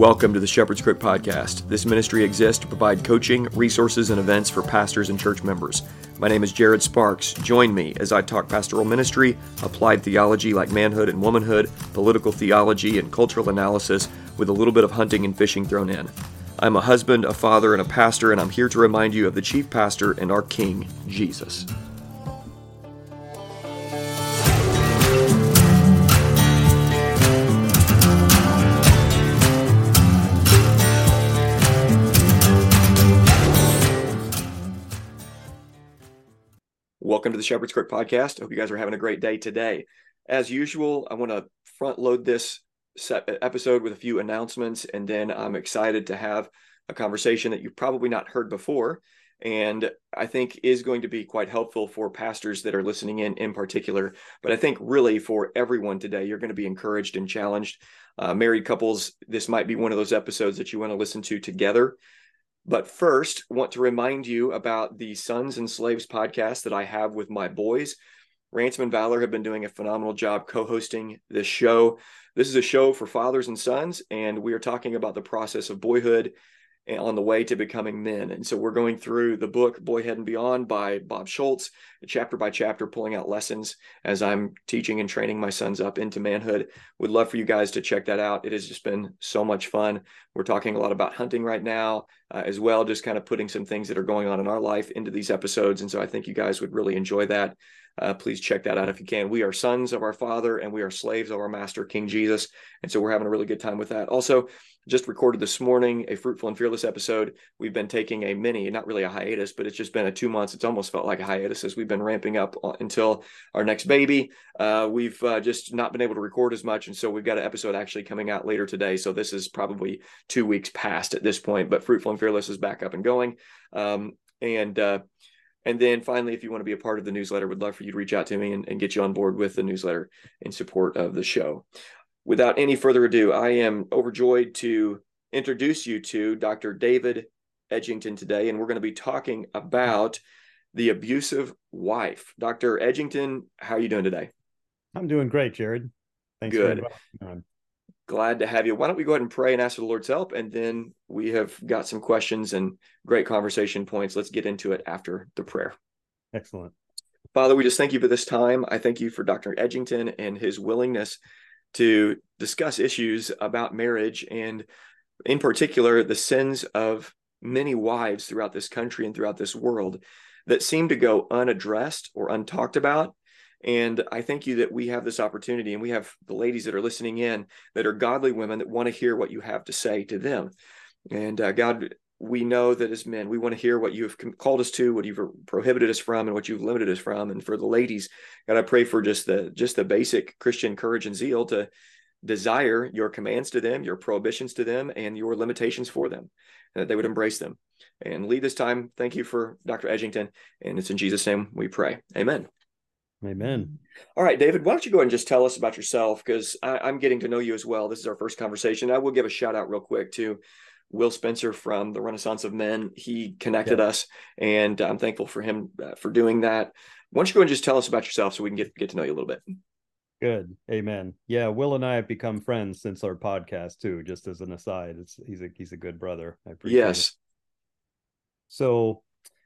Welcome to the Shepherd's Crook Podcast. This ministry exists to provide coaching, resources, and events for pastors and church members. My name is Jared Sparks. Join me as I talk pastoral ministry, applied theology like manhood and womanhood, political theology, and cultural analysis with a little bit of hunting and fishing thrown in. I'm a husband, a father, and a pastor, and I'm here to remind you of the chief pastor and our King, Jesus. Welcome to the Shepherd's Crook podcast. I hope you guys are having a great day today. As usual, I want to front load this episode with a few announcements, and then I'm excited to have a conversation that you've probably not heard before, and I think is going to be quite helpful for pastors that are listening in in particular. But I think really for everyone today, you're going to be encouraged and challenged. Uh, married couples, this might be one of those episodes that you want to listen to together. But first, want to remind you about the Sons and Slaves podcast that I have with my boys. Ransom and Valor have been doing a phenomenal job co-hosting this show. This is a show for fathers and sons, and we are talking about the process of boyhood on the way to becoming men. And so we're going through the book Boyhood and Beyond by Bob Schultz, chapter by chapter, pulling out lessons as I'm teaching and training my sons up into manhood. Would love for you guys to check that out. It has just been so much fun. We're talking a lot about hunting right now uh, as well, just kind of putting some things that are going on in our life into these episodes. And so I think you guys would really enjoy that. Uh, please check that out if you can. We are sons of our Father and we are slaves of our Master, King Jesus. And so we're having a really good time with that. Also, just recorded this morning a fruitful and fearless episode we've been taking a mini not really a hiatus but it's just been a two months it's almost felt like a hiatus as we've been ramping up until our next baby uh, we've uh, just not been able to record as much and so we've got an episode actually coming out later today so this is probably two weeks past at this point but fruitful and fearless is back up and going um, and uh, and then finally, if you want to be a part of the newsletter, would love for you to reach out to me and, and get you on board with the newsletter in support of the show without any further ado, I am overjoyed to introduce you to Dr. David Edgington today, and we're going to be talking about the abusive wife. Dr. Edgington, how are you doing today? I'm doing great, Jared. Thanks. Good. Glad to have you. Why don't we go ahead and pray and ask for the Lord's help, and then we have got some questions and great conversation points. Let's get into it after the prayer. Excellent. Father, we just thank you for this time. I thank you for Dr. Edgington and his willingness to discuss issues about marriage and, in particular, the sins of many wives throughout this country and throughout this world that seem to go unaddressed or untalked about. And I thank you that we have this opportunity, and we have the ladies that are listening in that are godly women that want to hear what you have to say to them. And uh, God, we know that as men, we want to hear what you have called us to, what you've prohibited us from, and what you've limited us from. And for the ladies, God, I pray for just the just the basic Christian courage and zeal to desire your commands to them, your prohibitions to them, and your limitations for them, and that they would embrace them. And lead this time. Thank you for Dr. Edgington, and it's in Jesus' name we pray. Amen. Amen. All right, David, why don't you go ahead and just tell us about yourself? Because I'm getting to know you as well. This is our first conversation. I will give a shout out real quick to Will Spencer from the Renaissance of Men. He connected yeah. us, and I'm thankful for him uh, for doing that. Why don't you go and just tell us about yourself so we can get get to know you a little bit? Good, amen. Yeah, Will and I have become friends since our podcast too. Just as an aside, it's he's a he's a good brother. I appreciate yes. It. So,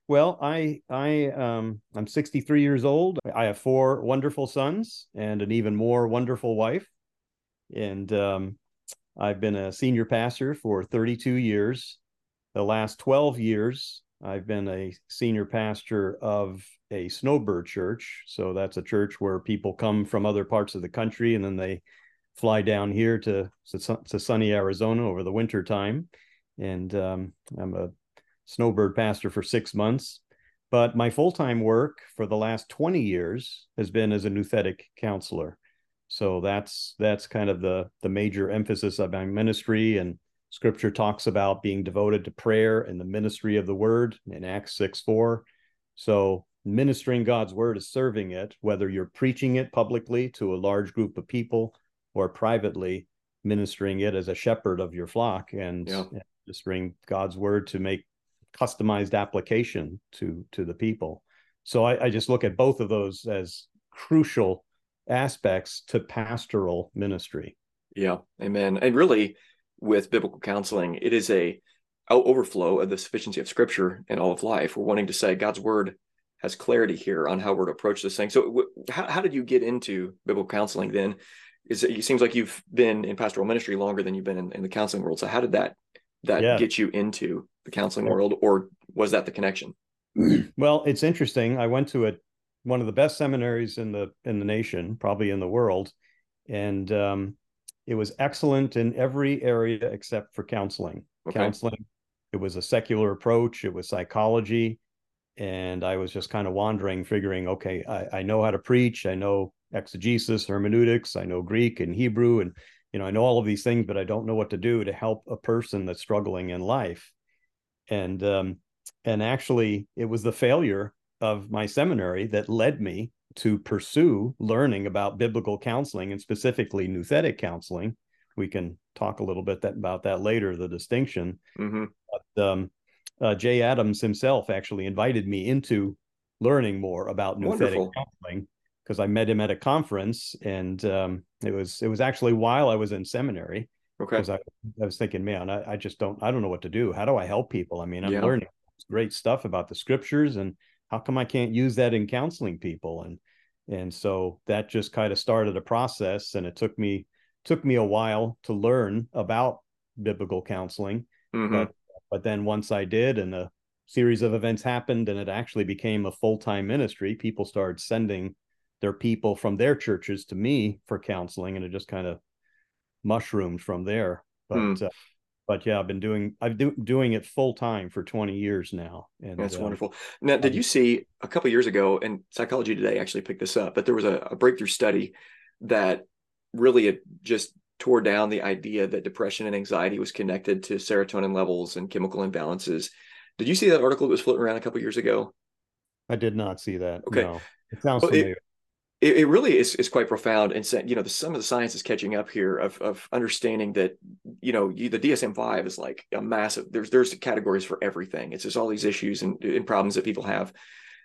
well, I I um I'm 63 years old. I have four wonderful sons and an even more wonderful wife, and um, I've been a senior pastor for 32 years. The last 12 years, I've been a senior pastor of a snowbird church. So that's a church where people come from other parts of the country and then they fly down here to, to sunny Arizona over the winter time. And um, I'm a snowbird pastor for six months. But my full time work for the last 20 years has been as a nouthetic counselor. So that's that's kind of the the major emphasis of my ministry and scripture talks about being devoted to prayer and the ministry of the word in Acts 6 4. So ministering God's word is serving it, whether you're preaching it publicly to a large group of people or privately ministering it as a shepherd of your flock and, yeah. and just bring God's word to make customized application to to the people. So I, I just look at both of those as crucial aspects to pastoral ministry. Yeah, amen. And really, with biblical counseling. It is a overflow of the sufficiency of Scripture in all of life. We're wanting to say God's Word has clarity here on how we're to approach this thing. So, how, how did you get into biblical counseling then? Is it, it seems like you've been in pastoral ministry longer than you've been in, in the counseling world. So, how did that that yeah. get you into the counseling world, or was that the connection? Well, it's interesting. I went to a one of the best seminaries in the in the nation, probably in the world, and um, it was excellent in every area except for counseling. Okay. Counseling, it was a secular approach. It was psychology, and I was just kind of wandering, figuring, okay, I, I know how to preach. I know exegesis, hermeneutics. I know Greek and Hebrew, and you know I know all of these things, but I don't know what to do to help a person that's struggling in life. And um, and actually, it was the failure of my seminary that led me to pursue learning about biblical counseling and specifically nouthetic counseling. We can talk a little bit that, about that later, the distinction. Mm-hmm. But, um, uh, Jay Adams himself actually invited me into learning more about Wonderful. counseling because I met him at a conference, and um, it was it was actually while I was in seminary. Okay. Because I, I was thinking, man, I, I just don't I don't know what to do. How do I help people? I mean, I'm yeah. learning great stuff about the scriptures and how come I can't use that in counseling people? And and so that just kind of started a process, and it took me took me a while to learn about biblical counseling. Mm-hmm. But but then once I did, and a series of events happened, and it actually became a full time ministry. People started sending their people from their churches to me for counseling, and it just kind of mushroomed from there. But mm. uh, but yeah, I've been doing I've do, doing it full time for 20 years now. And that's uh, wonderful. Now, did you see a couple years ago, and Psychology Today actually picked this up, but there was a, a breakthrough study that really it just tore down the idea that depression and anxiety was connected to serotonin levels and chemical imbalances. Did you see that article that was floating around a couple years ago? I did not see that. Okay, no. it sounds well, familiar. It, it, it really is, is quite profound and you know the, some of the science is catching up here of, of understanding that you know you, the dsm-5 is like a massive there's there's categories for everything. It's just all these issues and, and problems that people have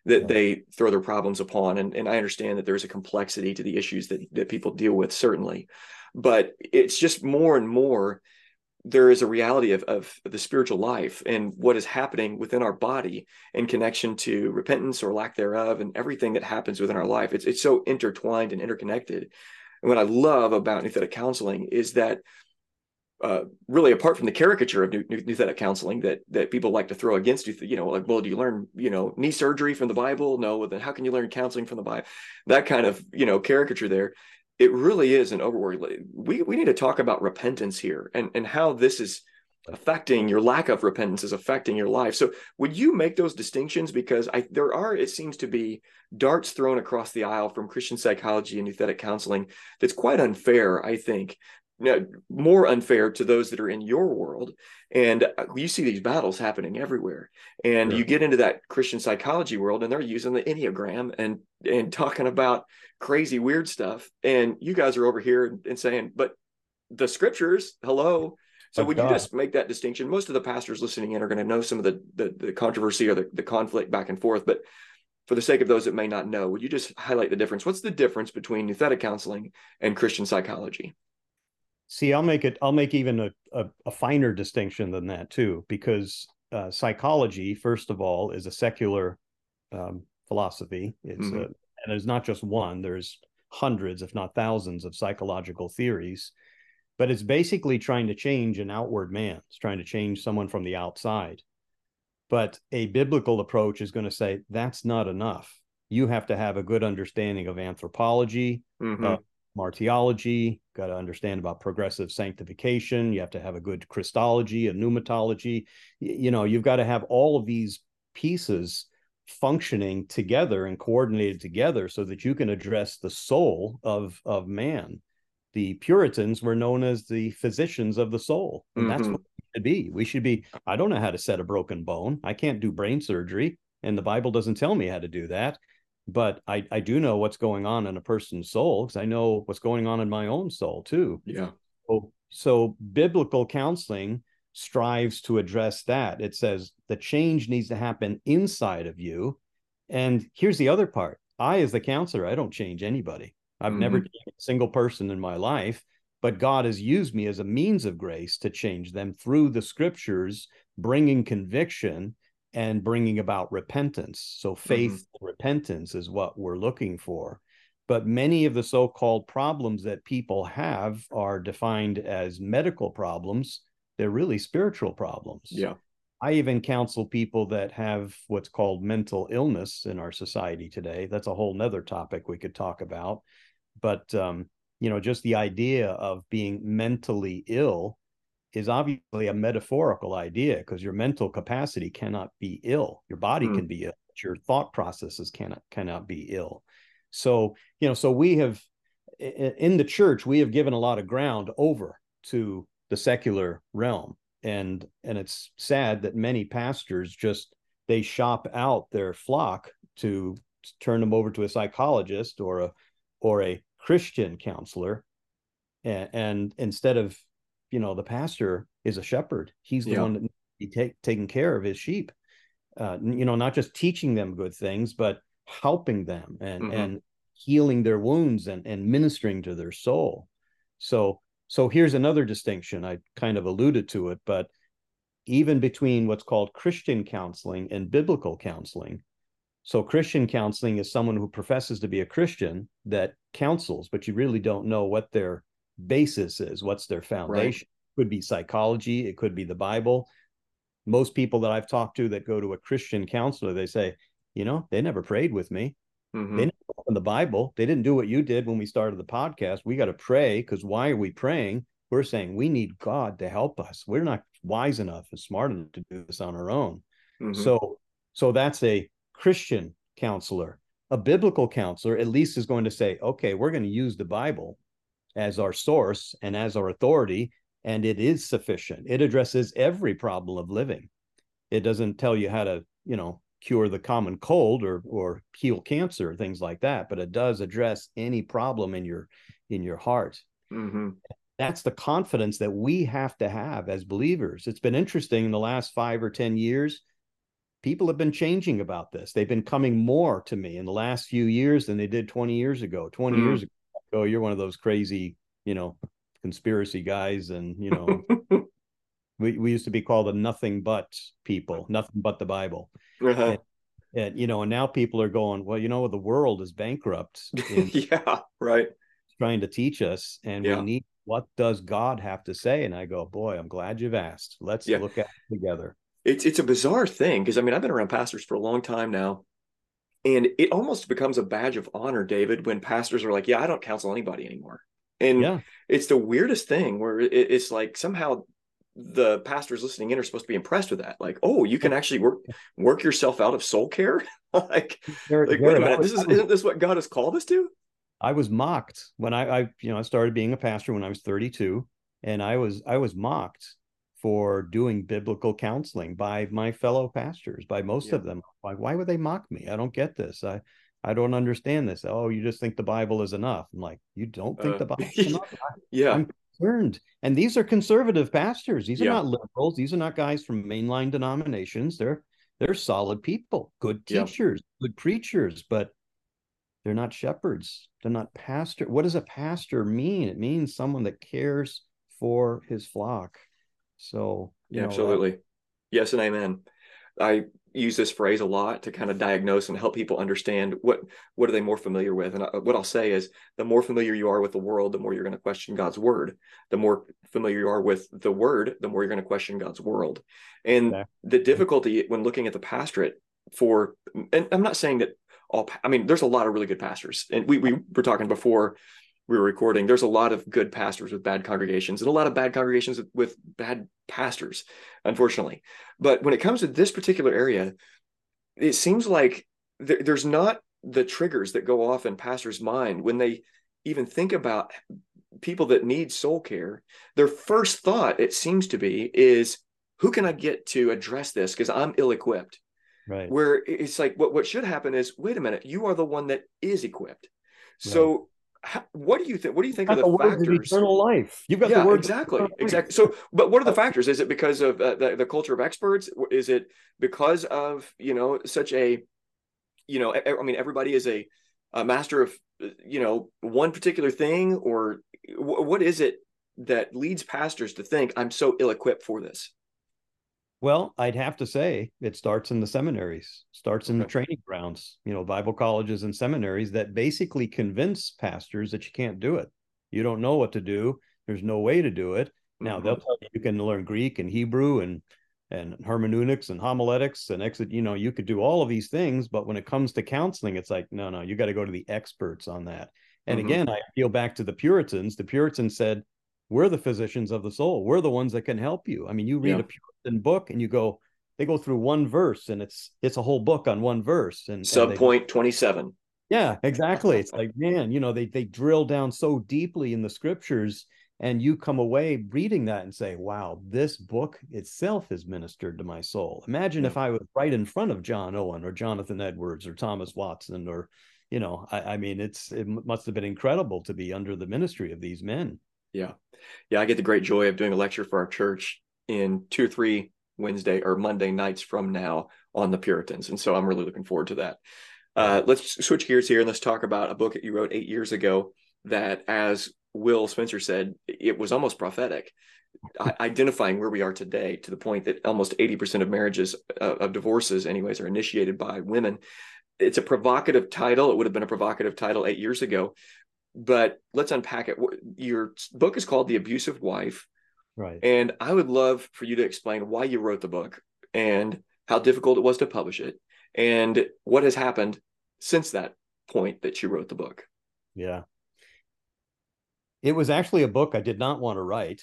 that they throw their problems upon. And, and i understand that there's a complexity to the issues that, that people deal with certainly. But it's just more and more there is a reality of, of the spiritual life and what is happening within our body in connection to repentance or lack thereof and everything that happens within our life. It's, it's so intertwined and interconnected. And what I love about nouthetic counseling is that uh, really apart from the caricature of nouthetic counseling that that people like to throw against you, you know, like, well, do you learn, you know, knee surgery from the Bible? No, well, then how can you learn counseling from the Bible? That kind of, you know, caricature there it really is an overword. We we need to talk about repentance here and and how this is affecting your lack of repentance is affecting your life. So would you make those distinctions because I there are it seems to be darts thrown across the aisle from Christian psychology and nouthetic counseling that's quite unfair, I think. More unfair to those that are in your world. And uh, you see these battles happening everywhere. And you get into that christian psychology world and they're using the enneagram and and talking about crazy weird stuff. And you guys are over here and, saying but the scriptures hello? So oh, would God. you just make that distinction most of the pastors listening in are going to know some of the, the the, controversy or the, the conflict back and forth. But for the sake of those that may not know would you just highlight the difference? What's the difference between nouthetic counseling and christian psychology see i'll make it i'll make even a, a, a finer distinction than that too because uh, psychology first of all is a secular um, philosophy it's mm-hmm. a and there's not just one there's hundreds if not thousands of psychological theories but it's basically trying to change an outward man it's trying to change someone from the outside but a biblical approach is going to say that's not enough you have to have a good understanding of anthropology mm-hmm. uh, hamartiology got to understand about progressive sanctification you have to have a good christology a pneumatology. You know you've got to have all of these pieces functioning together and coordinated together so that you can address the soul of of man. The puritans were known as the physicians of the soul and mm-hmm. that's what we should be. We should be i don't know how to set a broken bone. I can't do brain surgery and the bible doesn't tell me how to do that but i i do know what's going on in a person's soul because i know what's going on in my own soul too yeah so, so biblical counseling strives to address that. It says the change needs to happen inside of you. And here's the other part I, as the counselor, I don't change anybody. I've mm-hmm. never a single person in my life. but God has used me as a means of grace to change them through the scriptures, bringing conviction and bringing about repentance. So, faith mm-hmm. repentance is what we're looking for. But many of the so called problems that people have are defined as medical problems. They're really spiritual problems. Yeah. I even counsel people that have what's called mental illness in our society today. That's a whole nother topic we could talk about. But um, you know just the idea of being mentally ill is obviously a metaphorical idea because your mental capacity cannot be ill. Your body mm. can be ill but your thought processes cannot cannot be ill. So you know so we have in the church we have given a lot of ground over to the secular realm. And and it's sad that many pastors just they shop out their flock to turn them over to a psychologist or a or a Christian counselor, and, and instead of you know the pastor is a shepherd, he's the yeah. one that be take, taking care of his sheep. Uh, you know, not just teaching them good things, but helping them and mm-hmm. and healing their wounds and and ministering to their soul. So so here's another distinction. I kind of alluded to it, but even between what's called Christian counseling and biblical counseling, so Christian counseling is someone who professes to be a Christian that counsels, but you really don't know what their basis is, what's their foundation. Right. It could be psychology, it could be the Bible. Most people that I've talked to that go to a Christian counselor, they say, you know, they never prayed with me. Mm-hmm. They never opened the Bible. They didn't do what you did when we started the podcast. We got to pray because why are we praying? We're saying we need God to help us. We're not wise enough and smart enough to do this on our own. Mm-hmm. So, so that's a Christian counselor. A biblical counselor at least is going to say, okay, we're going to use the Bible as our source and as our authority, and it is sufficient. It addresses every problem of living. It doesn't tell you how to, you know, cure the common cold or or heal cancer, or things like that, but it does address any problem in your in your heart. Mm-hmm. That's the confidence that we have to have as believers. It's been interesting in the last five or ten years people have been changing about this. They've been coming more to me in the last few years than they did 20 years ago. 20 mm. years ago, oh, you're one of those crazy, you know, conspiracy guys. And, you know, we, we used to be called the nothing but people, nothing but the Bible. Uh-huh. And, and, you know, and now people are going, well, you know, the world is bankrupt. yeah, right. Trying to teach us, and yeah. we need what does God have to say? And I go, boy, I'm glad you've asked. Let's yeah. look at it together it's it's a bizarre thing because I mean I've been around pastors for a long time now, and it almost becomes a badge of honor, David, when pastors are like, "Yeah, I don't counsel anybody anymore," and yeah. it's the weirdest thing where it, it's like somehow the pastors listening in are supposed to be impressed with that. Like, oh, you can actually work work yourself out of soul care. like, like wait a minute, this is isn't this what God has called us to? I was mocked when I, I you know I started being a pastor when I was 32, and I was I was mocked for doing biblical counseling by my fellow pastors, by most yeah. of them. Like, why would they mock me? I don't get this. I I don't understand this. Oh, you just think the Bible is enough. I'm like, you don't think uh, the Bible is enough? yeah. I'm concerned. And these are conservative pastors. These are yeah. not liberals. These are not guys from mainline denominations. They're they're solid people, good teachers, yeah. good preachers, but they're not shepherds. They're not pastor. What does a pastor mean? It means someone that cares for his flock. So yeah, know, absolutely. yes and amen. I use this phrase a lot to kind of diagnose and help people understand what what are they more familiar with. And I, what I'll say is, the more familiar you are with the world, the more you're going to question God's word. The more familiar you are with the word, the more you're going to question God's world. And yeah. the difficulty when looking at the pastorate for, and I'm not saying that all. I mean, there's a lot of really good pastors, and we we were talking before we were recording, there's a lot of good pastors with bad congregations and a lot of bad congregations with, with bad pastors, unfortunately. But when it comes to this particular area, it seems like th- there's not the triggers that go off in pastors' mind when they even think about people that need soul care. Their first thought, it seems to be, is who can I get to address this because I'm ill equipped. Right. Where it's like what, what should happen is wait a minute, you are the one that is equipped. So how, what do you think? What do you think of the, the factors? Of eternal life. You've got yeah, the word exactly, exactly. So, but what are the factors? Is it because of uh, the, the culture of experts? Is it because of you know such a, you know, I mean, everybody is a, a master of you know one particular thing, or what is it that leads pastors to think I'm so ill-equipped for this? Well, I'd have to say it starts in the seminaries, starts in okay. the training grounds, you know, Bible colleges and seminaries that basically convince pastors that you can't do it. You don't know what to do. There's no way to do it. Now mm-hmm. they'll tell you you can learn Greek and Hebrew and and hermeneutics and homiletics and exit. You know, you could do all of these things, but when it comes to counseling, it's like no, no, you got to go to the experts on that. And mm-hmm. again, I feel back to the Puritans. The Puritans said, "We're the physicians of the soul. We're the ones that can help you." I mean, you read yeah. a Puritan book and you go, they go through one verse, and it's it's a whole book on one verse. And sub point twenty seven. Yeah, exactly. It's like, man, you know, they they drill down so deeply in the scriptures and you come away reading that and say wow this book itself has ministered to my soul imagine yeah. if i was right in front of john owen or jonathan edwards or thomas watson or you know I, I, mean it's it must have been incredible to be under the ministry of these men yeah yeah i get the great joy of doing a lecture for our church in two or three wednesday or monday nights from now on the puritans and so i'm really looking forward to that uh, let's switch gears here and let's talk about a book that you wrote eight years ago that as Will Spencer said, it was almost prophetic, identifying where we are today to the point that almost 80% of marriages, uh, of divorces, anyways, are initiated by women. It's a provocative title. It would have been a provocative title eight years ago, but let's unpack it. Your book is called The Abusive Wife. Right. And I would love for you to explain why you wrote the book and how difficult it was to publish it and what has happened since that point that you wrote the book. Yeah. It was actually a book I did not want to write.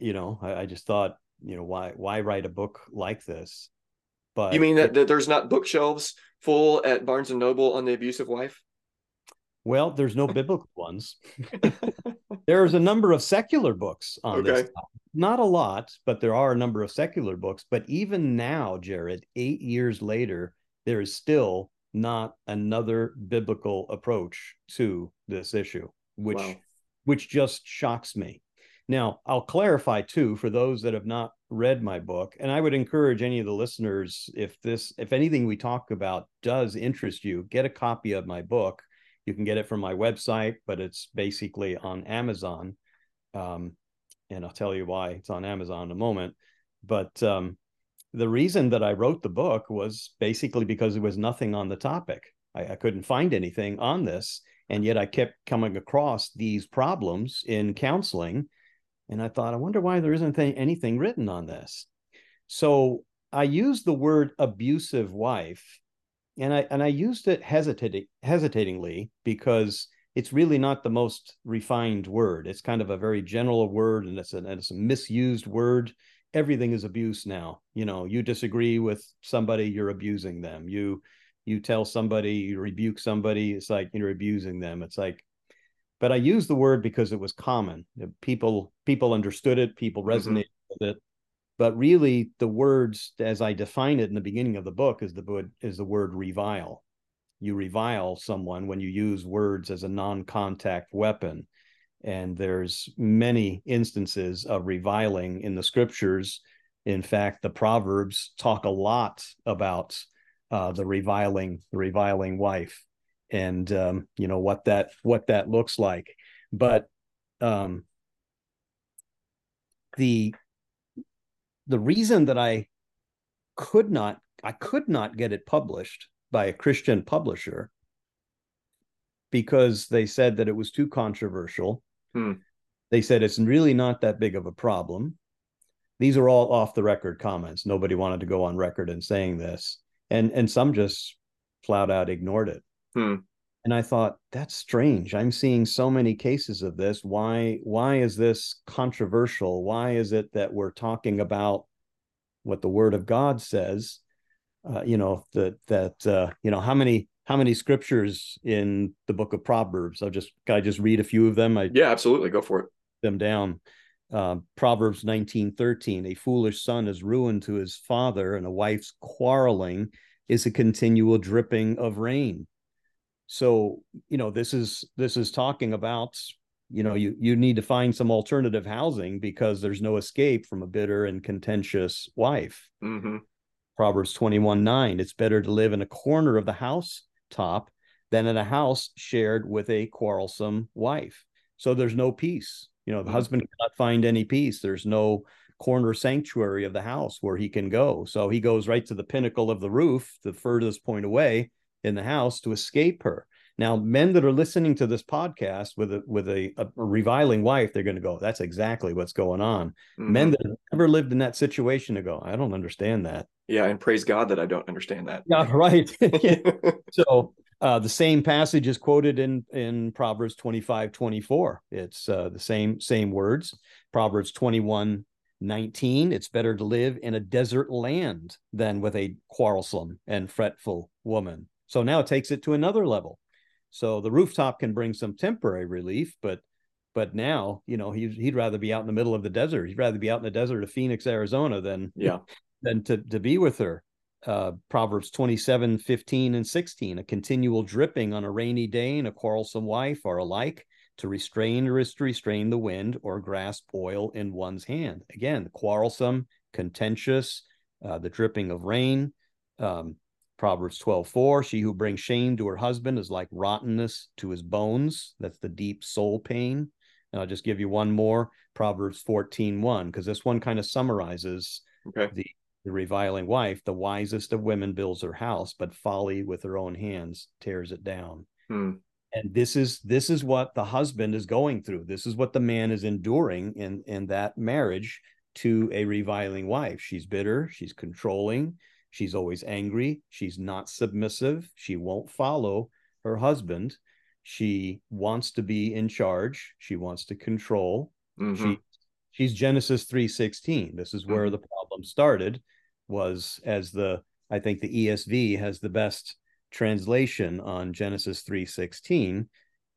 You know, I, I just thought, you know, why why write a book like this? But you mean that, it, that there's not bookshelves full at Barnes and Noble on the abusive wife? Well, there's no biblical ones. There's a number of secular books on okay. this. Not a lot, but there are a number of secular books. But even now, Jared, eight years later, there is still not another biblical approach to this issue, which wow which just shocks me. Now, I'll clarify too for those that have not read my book, and I would encourage any of the listeners if this, if anything we talk about does interest you, get a copy of my book. You can get it from my website, but it's basically on Amazon. Um, and I'll tell you why it's on Amazon in a moment. But um, the reason that I wrote the book was basically because there was nothing on the topic. I, I couldn't find anything on this and yet I kept coming across these problems in counseling. And I thought, I wonder why there isn't anything written on this. So I used the word abusive wife, and I and I used it hesitating hesitatingly because it's really not the most refined word. It's kind of a very general word, and it's a, and it's a misused word. Everything is abuse now. You know, you disagree with somebody, you're abusing them. You you tell somebody, you rebuke somebody, it's like you're abusing them. It's like, but I use the word because it was common. People people understood it, people mm-hmm. resonated mm-hmm. with it. But really, the words as I define it in the beginning of the book is the is the word revile. You revile someone when you use words as a non-contact weapon. And there's many instances of reviling in the scriptures. In fact, the Proverbs talk a lot about uh, the reviling the reviling wife and um, you know what that what that looks like but um, the the reason that i could not i could not get it published by a christian publisher because they said that it was too controversial. Hmm. they said it's really not that big of a problem. These are all off the record comments. Nobody wanted to go on record in saying this. And and some just flat out ignored it. Hmm. And i thought that's strange. I'm seeing so many cases of this. Why why is this controversial? Why is it that we're talking about what the word of god says? Uh, you know that that uh, you know how many how many scriptures in the book of proverbs? I'll just can i just read a few of them? I, yeah absolutely. Go for it. them down. Uh, Proverbs 19:13, a foolish son is ruin to his father, and a wife's quarreling is a continual dripping of rain. So, you know, this is this is talking about, you know, you you need to find some alternative housing because there's no escape from a bitter and contentious wife. Mm-hmm. Proverbs 21 9, it's better to live in a corner of the house top than in a house shared with a quarrelsome wife. So there's no peace You know, the mm-hmm. husband cannot find any peace. There's no corner sanctuary of the house where he can go. So he goes right to the pinnacle of the roof, the furthest point away in the house to escape her. Now, men that are listening to this podcast with a with a, a reviling wife, they're going to go, "That's exactly what's going on." Mm-hmm. Men that have never lived in that situation to go, "I don't understand that." Yeah, and praise God that I don't understand that. Yeah, right. so uh, the same passage is quoted in in Proverbs 25, 24. It's uh, the same same words. Proverbs 21, 19. It's better to live in a desert land than with a quarrelsome and fretful woman. So now it takes it to another level. So the rooftop can bring some temporary relief, but but now you know he'd he'd rather be out in the middle of the desert. He'd rather be out in the desert of Phoenix, Arizona, than yeah than to to be with her. Uh, Proverbs 27, 15, and 16. A continual dripping on a rainy day and a quarrelsome wife are alike to restrain or is to restrain the wind or grasp oil in one's hand. Again, quarrelsome, contentious, uh, the dripping of rain. Um, Proverbs 12, 4, she who brings shame to her husband is like rottenness to his bones. That's the deep soul pain. And I'll just give you one more, Proverbs 14, 1, because this one kind of summarizes okay. the, the reviling wife. The wisest of women builds her house, but folly with her own hands tears it down. Hmm. And this is this is what the husband is going through. This is what the man is enduring in in that marriage to a reviling wife. She's bitter, she's controlling, She's always angry. She's not submissive. She won't follow her husband. She wants to be in charge. She wants to control. Mm-hmm. She she's Genesis 3:16. This is where mm-hmm. the problem started was as the I think the ESV has the best translation on Genesis 3:16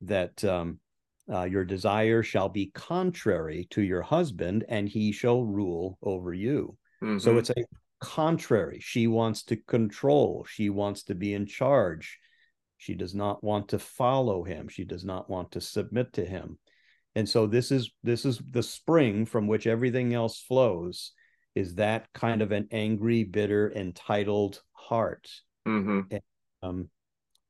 that um, uh, your desire shall be contrary to your husband and he shall rule over you. Mm-hmm. So it's a contrary. She wants to control. She wants to be in charge. She does not want to follow him. She does not want to submit to him. And so this is this is the spring from which everything else flows is that kind of an angry, bitter, entitled heart. Mm-hmm. And, um,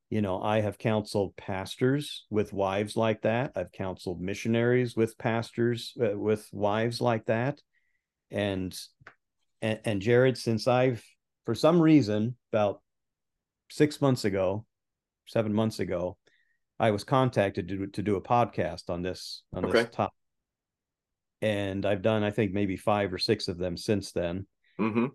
you know, I have counseled pastors with wives like that. I've counseled missionaries with pastors uh, with wives like that. And and, and Jared, since I've for some reason about six months ago, seven months ago, I was contacted to to do a podcast on this on okay. this topic, and I've done I think maybe five or six of them since then. Mm-hmm.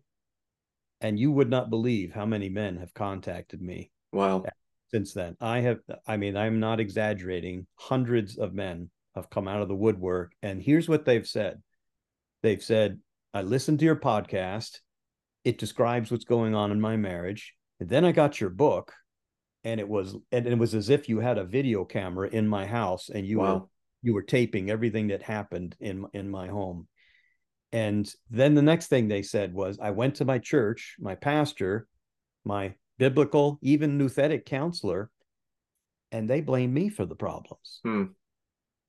And you would not believe how many men have contacted me. Wow! Since then, I have. I mean, I'm not exaggerating. Hundreds of men have come out of the woodwork, and here's what they've said. They've said, I listened to your podcast. It describes what's going on in my marriage. And then I got your book, and it was and it was as if you had a video camera in my house and you wow. were you were taping everything that happened in in my home. And then the next thing they said was, I went to my church, my pastor, my biblical, even nouthetic counselor, and they blamed me for the problems. Hmm.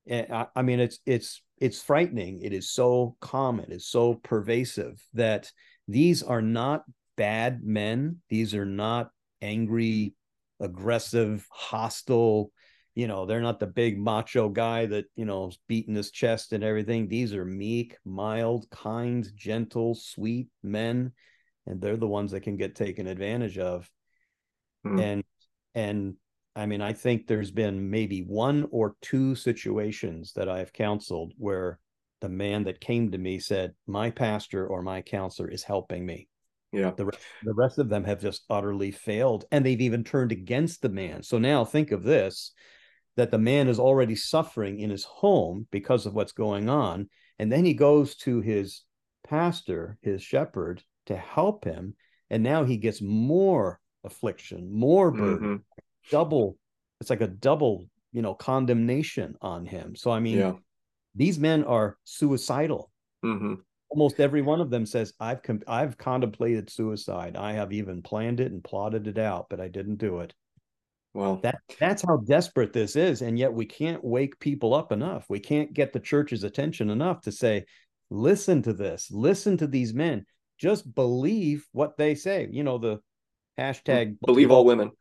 I, I mean, it's it's it's frightening. It is so common, it's so pervasive that these are not bad men. These are not angry, aggressive, hostile. You know, they're not the big macho guy that, you know, is beating his chest and everything. These are meek, mild, kind, gentle, sweet men. And they're the ones that can get taken advantage of. Mm. And and I mean, I think there's been maybe one or two situations that I've counseled where the man that came to me said, My pastor or my counselor is helping me. Yeah. The, the rest of them have just utterly failed and they've even turned against the man. So now think of this that the man is already suffering in his home because of what's going on. And then he goes to his pastor, his shepherd, to help him. And now he gets more affliction, more burden, mm-hmm double it's like a double you know condemnation on him. So i mean yeah. these men are suicidal. Mm-hmm. almost every one of them says i've com- i've contemplated suicide. I have even planned it and plotted it out but i didn't do it. Well that that's how desperate this is and yet we can't wake people up enough. We can't get the church's attention enough to say listen to this. Listen to these men. Just believe what they say. You know the hashtag believe all women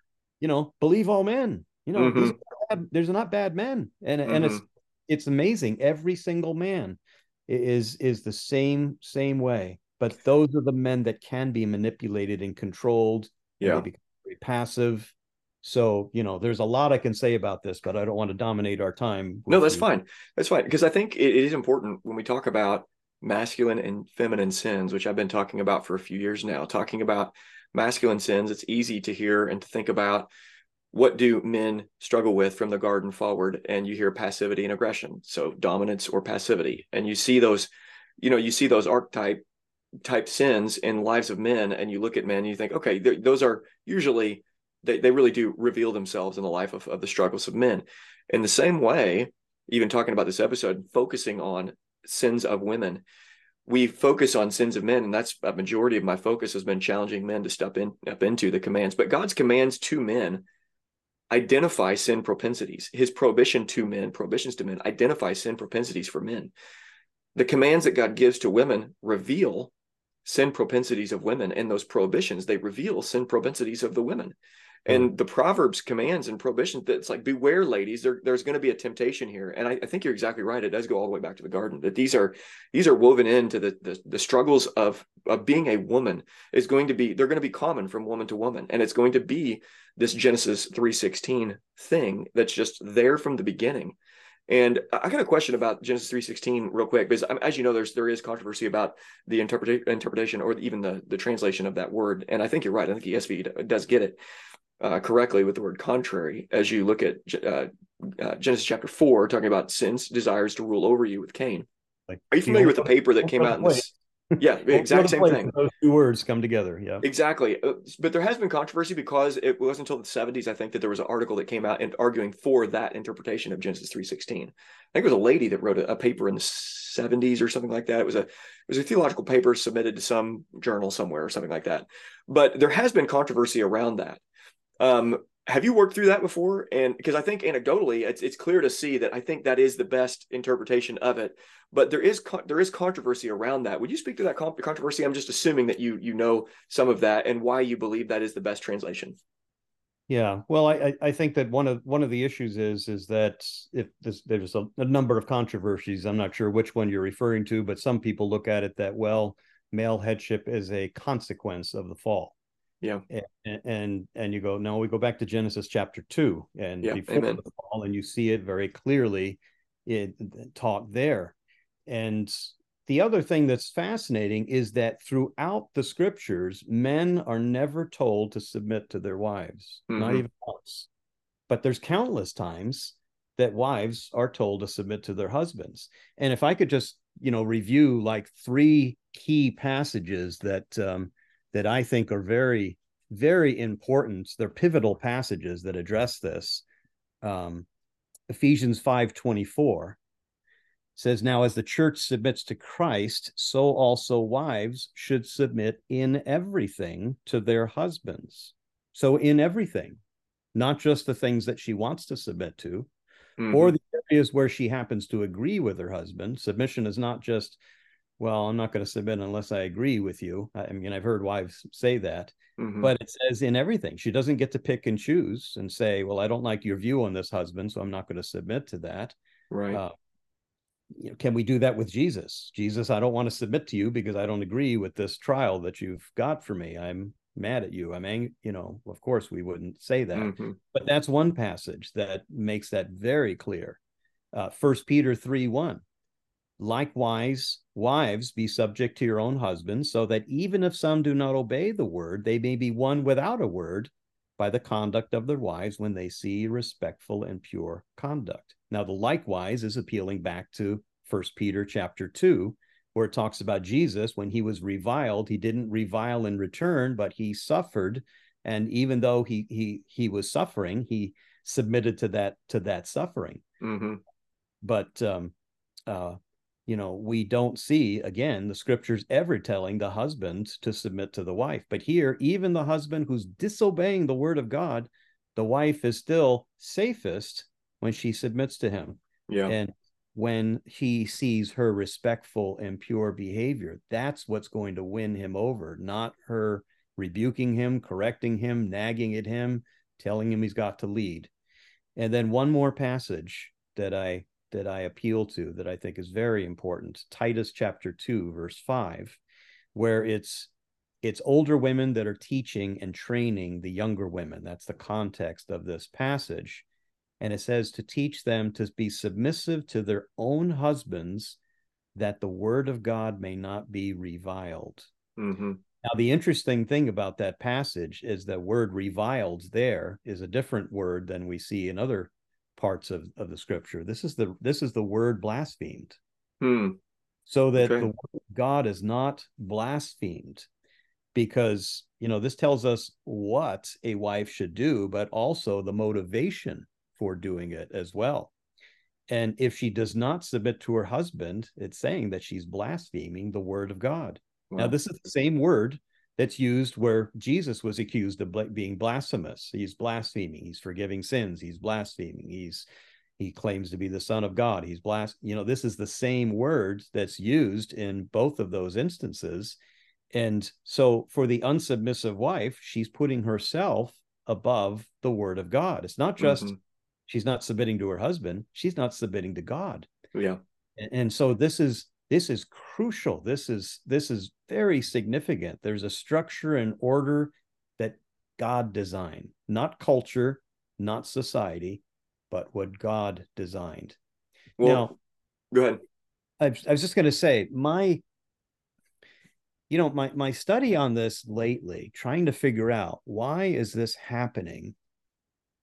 you know, believe all men. You know, mm-hmm. bad, there's not bad men, and mm-hmm. and it's mm-hmm. it's amazing. Every single man is is the same same way. But those are the men that can be manipulated and controlled. Yeah. And they become very passive. So, you know, there's a lot I can say about this, but I don't want to dominate our time. No, that's you. fine. That's fine. Because I think it is important when we talk about masculine and feminine sins, which I've been talking about for a few years now, talking about masculine sins, it's easy to hear and to think about what do men struggle with from the garden forward and you hear passivity and aggression. So dominance or passivity. And you see those you know you see those archetype type sins in lives of men and you look at men and you think okay those are usually they, they really do reveal themselves in the life of, of the struggles of men. In the same way even talking about this episode focusing on sins of women we focus on sins of men and that's a majority of my focus has been challenging men to step in up into the commands but god's commands to men identify sin propensities. His prohibition to men, prohibitions to men, identify sin propensities for men. The commands that God gives to women reveal sin propensities of women, and those prohibitions they reveal sin propensities of the women. And the Proverbs commands and prohibitions that's like, beware, ladies, there, there's going to be a temptation here. And I, I, think you're exactly right. It does go all the way back to the garden. That these are these are woven into the the, the struggles of of being a woman is going to be they're going to be common from woman to woman. And it's going to be this Genesis 316 thing that's just there from the beginning. And I got a question about Genesis 3:16 real quick because um, as you know there's there is controversy about the interpretation interpretation or even the the translation of that word and I think you're right I think ESV does get it uh, correctly with the word contrary as you look at uh, uh, Genesis chapter 4 talking about sin's desires to rule over you with Cain. Like, Are you familiar with the paper that came out in this yeah, exact same thing. Those two words come together. Yeah, exactly. Uh, but there has been controversy because it wasn't until the 70s, I think, that there was an article that came out and arguing for that interpretation of Genesis 3:16. I think it was a lady that wrote a, a, paper in the 70s or something like that. It was a it was a theological paper submitted to some journal somewhere or something like that. But there has been controversy around that. Um, have you worked through that before? And because i think anecdotally it's, it's clear to see that i think that is the best interpretation of it. But there is there is controversy around that. Would you speak to that controversy? I'm just assuming that you you know some of that and why you believe that is the best translation. Yeah. Well i i think that one of one of the issues is is that if this, there's a, a number of controversies. I'm not sure which one you're referring to but some people look at it that well male headship is a consequence of the fall yeah. And, and and you go, no, we go back to Genesis chapter two and yeah, before amen. the fall, and you see it very clearly it taught there. And the other thing that's fascinating is that throughout the scriptures, men are never told to submit to their wives, mm-hmm. not even once. But there's countless times that wives are told to submit to their husbands. And if I could just, you know, review like three key passages that um, that I think are very, very important. They're pivotal passages that address this. Um, Ephesians 5:24 says, Now as the church submits to Christ, so also wives should submit in everything to their husbands. So in everything, not just the things that she wants to submit to, mm-hmm. or the areas where she happens to agree with her husband. Submission is not just well, I'm not going to submit unless I agree with you. I mean, I've heard wives say that, mm-hmm. but it says in everything. She doesn't get to pick and choose and say, well, I don't like your view on this husband, so I'm not going to submit to that. Right. Uh, you know, can we do that with Jesus? Jesus, I don't want to submit to you because I don't agree with this trial that you've got for me. I'm mad at you. I'm angry. You know, of course we wouldn't say that, mm-hmm. but that's one passage that makes that very clear. Uh, First Peter three one Likewise, wives, be subject to your own husbands, so that even if some do not obey the word, they may be won without a word by the conduct of their wives when they see respectful and pure conduct. Now, the likewise is appealing back to First Peter chapter 2, where it talks about Jesus when he was reviled, he didn't revile in return, but he suffered. And even though he he he was suffering, he submitted to that to that suffering. Mm-hmm. But um, uh, you know, we don't see again the scriptures ever telling the husband to submit to the wife. But here, even the husband who's disobeying the word of God, the wife is still safest when she submits to him. Yeah. And when he sees her respectful and pure behavior, that's what's going to win him over, not her rebuking him, correcting him, nagging at him, telling him he's got to lead. And then one more passage that I that I appeal to that I think is very important. Titus chapter 2 verse 5 where it's it's older women that are teaching and training the younger women. That's the context of this passage. And it says to teach them to be submissive to their own husbands that the word of God may not be reviled. Mm-hmm. Now, the interesting thing about that passage is the word reviled there is a different word than we see in other parts of, of the scripture. This is the this is the word blasphemed. Hmm. So that okay. the word of God is not blasphemed because you know this tells us what a wife should do, but also the motivation for doing it as well. And if she does not submit to her husband, it's saying that she's blaspheming the word of God. Wow. Now, this is the same word that's used where Jesus was accused of being blasphemous. He's blaspheming. He's forgiving sins. He's blaspheming. He's he claims to be the son of God. He's blast. You know, this is the same word that's used in both of those instances. And so, for the unsubmissive wife, she's putting herself above the word of God. It's not just mm-hmm. she's not submitting to her husband; she's not submitting to God. Yeah. And, and so this is this is crucial. This is this is very significant. There's a structure and order that god designed not culture not society but what god designed. Well, now go ahead. I, I was just going to say my you know my my study on this lately trying to figure out why is this happening?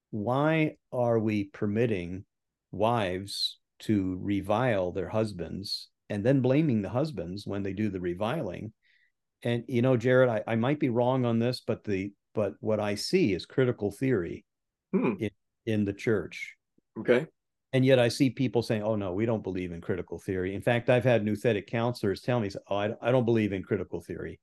Why are we permitting wives to revile their husbands and then blaming the husbands when they do the reviling. And you know, Jared, I, I might be wrong on this, but the but what I see is critical theory hmm. in, in the church. Okay. And yet I see people saying, oh, no, we don't believe in critical theory. In fact, I've had nouthetic counselors tell me, oh, I, I don't believe in critical theory.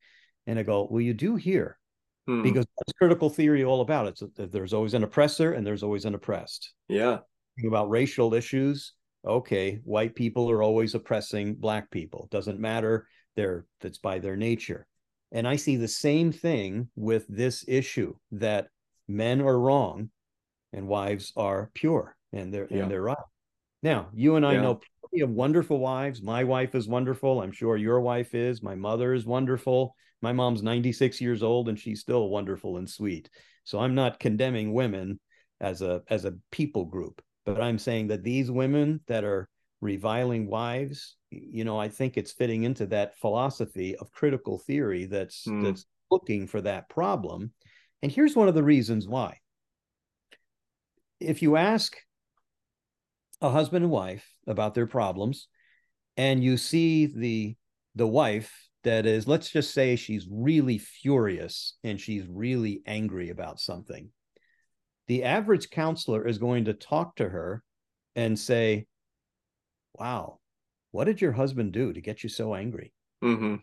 And I go, well, you do here. Hmm. Because what's critical theory all about? It's there's always an oppressor and there's always an oppressed. Yeah. About racial issues, okay, white people are always oppressing black people. Doesn't matter. They're that's by their nature. And I see the same thing with this issue that men are wrong and wives are pure and they're yeah. and they're right. Now, you and I yeah. know plenty of wonderful wives. My wife is wonderful. I'm sure your wife is. My mother is wonderful. My mom's 96 years old and she's still wonderful and sweet. So I'm not condemning women as a as a people group but I'm saying that these women that are reviling wives, you know, I think it's fitting into that philosophy of critical theory that's mm. that's looking for that problem. And here's one of the reasons why. If you ask a husband and wife about their problems, and you see the the wife that is, let's just say she's really furious and she's really angry about something the average counselor is going to talk to her and say, Wow, what did your husband do to get you so angry? Mm-hmm.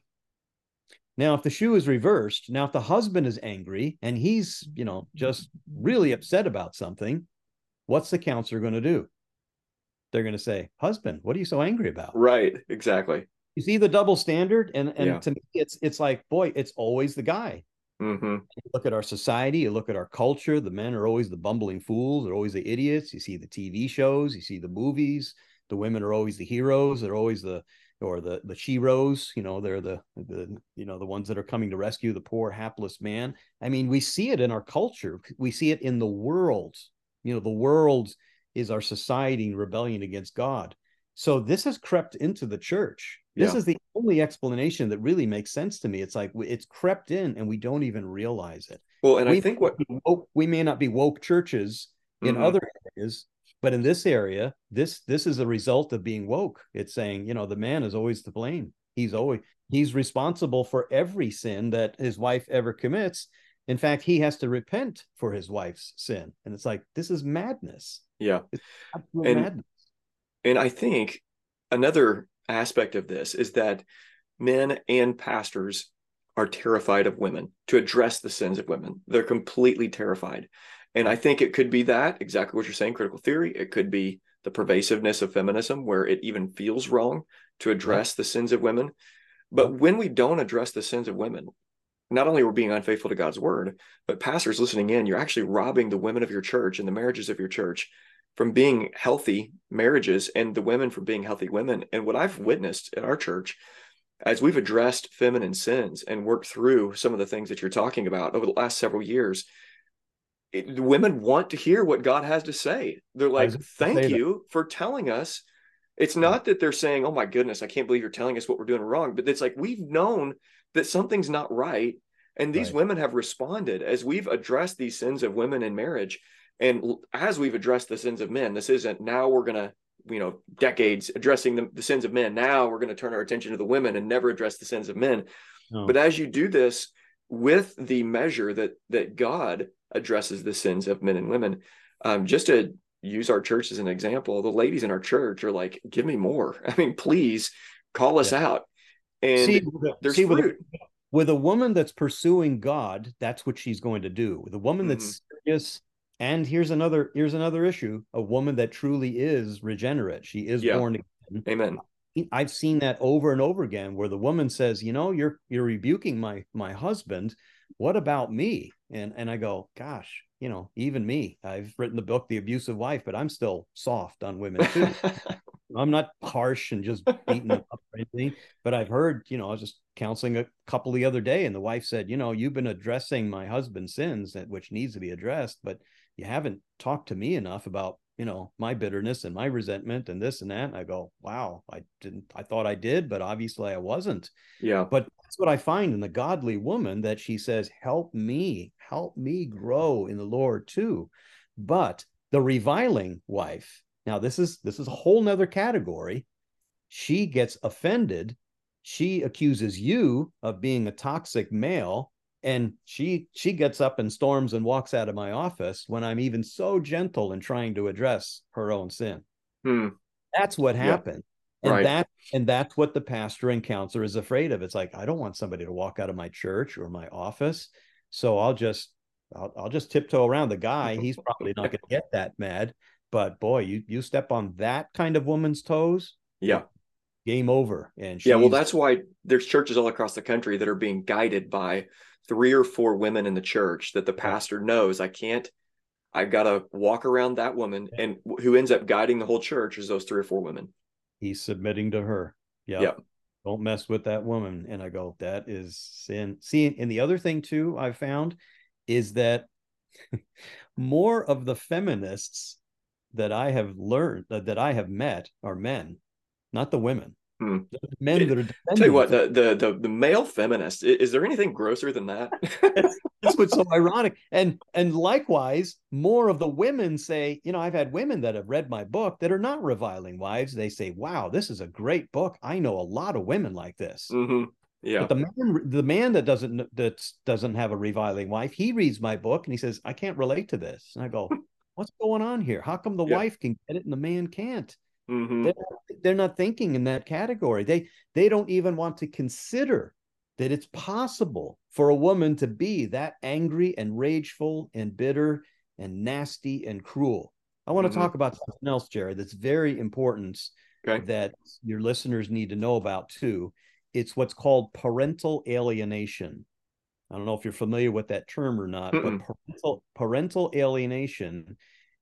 Now, if the shoe is reversed, now if the husband is angry and he's, you know, just really upset about something, what's the counselor going to do? They're going to say, Husband, what are you so angry about? Right, exactly. You see the double standard? And and yeah. to me, it's it's like, boy, it's always the guy. Mm-hmm. look at our society, you look at our culture. The men are always the bumbling fools, they're always the idiots. You see the TV shows, you see the movies. The women are always the heroes. They're always the or the the sheroes. You know, they're the the you know the ones that are coming to rescue the poor hapless man. I mean, we see it in our culture. We see it in the world. You know, the world is our society in rebellion against God. So this has crept into the church. This yeah. is the only explanation that really makes sense to me. It's like it's crept in and we don't even realize it. Well, and we I think what woke, we may not be woke churches in mm-hmm. other areas, but in this area, this this is a result of being woke. It's saying, you know, the man is always to blame. He's always he's responsible for every sin that his wife ever commits. In fact, he has to repent for his wife's sin. And it's like this is madness. Yeah. and, madness. And I think another aspect of this is that men and pastors are terrified of women to address the sins of women. They're completely terrified. And I think it could be that exactly what you're saying, critical theory. It could be the pervasiveness of feminism, where it even feels wrong to address the sins of women. But when we don't address the sins of women, not only are we being unfaithful to God's word, but pastors listening in, you're actually robbing the women of your church and the marriages of your church from being healthy marriages and the women from being healthy women. And what I've witnessed at our church, as we've addressed feminine sins and worked through some of the things that you're talking about over the last several years, it, women want to hear what God has to say. They're like, "Thank you that. for telling us." It's not that they're saying, "Oh my goodness, I can't believe you're telling us what we're doing wrong," but it's like we've known that something's not right, and these right. women have responded as we've addressed these sins of women in marriage, and as we've addressed the sins of men. This isn't now we're gonna you know decades addressing the, the sins of men now we're going to turn our attention to the women and never address the sins of men no. but as you do this with the measure that that god addresses the sins of men and women um, just to use our church as an example the ladies in our church are like give me more i mean please call us yeah. out and see, there's see, fruit. With a, with a woman that's pursuing god that's what she's going to do with a woman mm-hmm. that's serious and here's another here's another issue: a woman that truly is regenerate. She is yeah. born again. Amen. I've seen that over and over again, where the woman says, "You know, you're you're rebuking my my husband. What about me?" And and I go, "Gosh, you know, even me. I've written the book, The Abusive Wife, but I'm still soft on women too. I'm not harsh and just beating them up or anything. But I've heard, you know, I was just counseling a couple the other day, and the wife said, you know, you've been addressing my husband's sins, which needs to be addressed, but you haven't talked to me enough about you know my bitterness and my resentment and this and that. And i go wow i didn't i thought i did but obviously i wasn't. Yeah. But that's what i find in the godly woman that she says help me help me grow in the lord too. But the reviling wife now this is this is a whole nother category. She gets offended. She accuses you of being a toxic male and she she gets up and storms and walks out of my office when i'm even so gentle in trying to address her own sin. Hmm. that's what happened. Yeah. and right. that and that's what the pastor and counselor is afraid of. It's like i don't want somebody to walk out of my church or my office. So i'll just i'll, I'll just tiptoe around the guy. He's probably not going to get that mad. But boy you you step on that kind of woman's toes. Yeah. Game over. And yeah well that's why there's churches all across the country that are being guided by three or four women in the church that the pastor knows I can't I've got to walk around that woman and who ends up guiding the whole church is those three or four women. He's submitting to her. Yeah. Yep. Don't mess with that woman. And I go, that is sin. See, and the other thing too I found is that more of the feminists that I have learned that I have met are men, not the women. Hmm. Men that are tell you what the, the the the male feminist is there anything grosser than that? That's what's so ironic. And and likewise, more of the women say, you know, I've had women that have read my book that are not reviling wives. They say, "Wow, this is a great book. I know a lot of women like this." Mm-hmm. Yeah. But the man, the man that doesn't that doesn't have a reviling wife, he reads my book and he says, "I can't relate to this." And I go, "What's going on here? How come the yeah. wife can get it and the man can't?" Mm-hmm. They're, they're not thinking in that category. They they don't even want to consider that it's possible for a woman to be that angry and rageful and bitter and nasty and cruel. I want to mm-hmm. talk about something else, Jared, that's very important okay. that your listeners need to know about too. It's what's called parental alienation. I don't know if you're familiar with that term or not, Mm-mm. but parental, parental alienation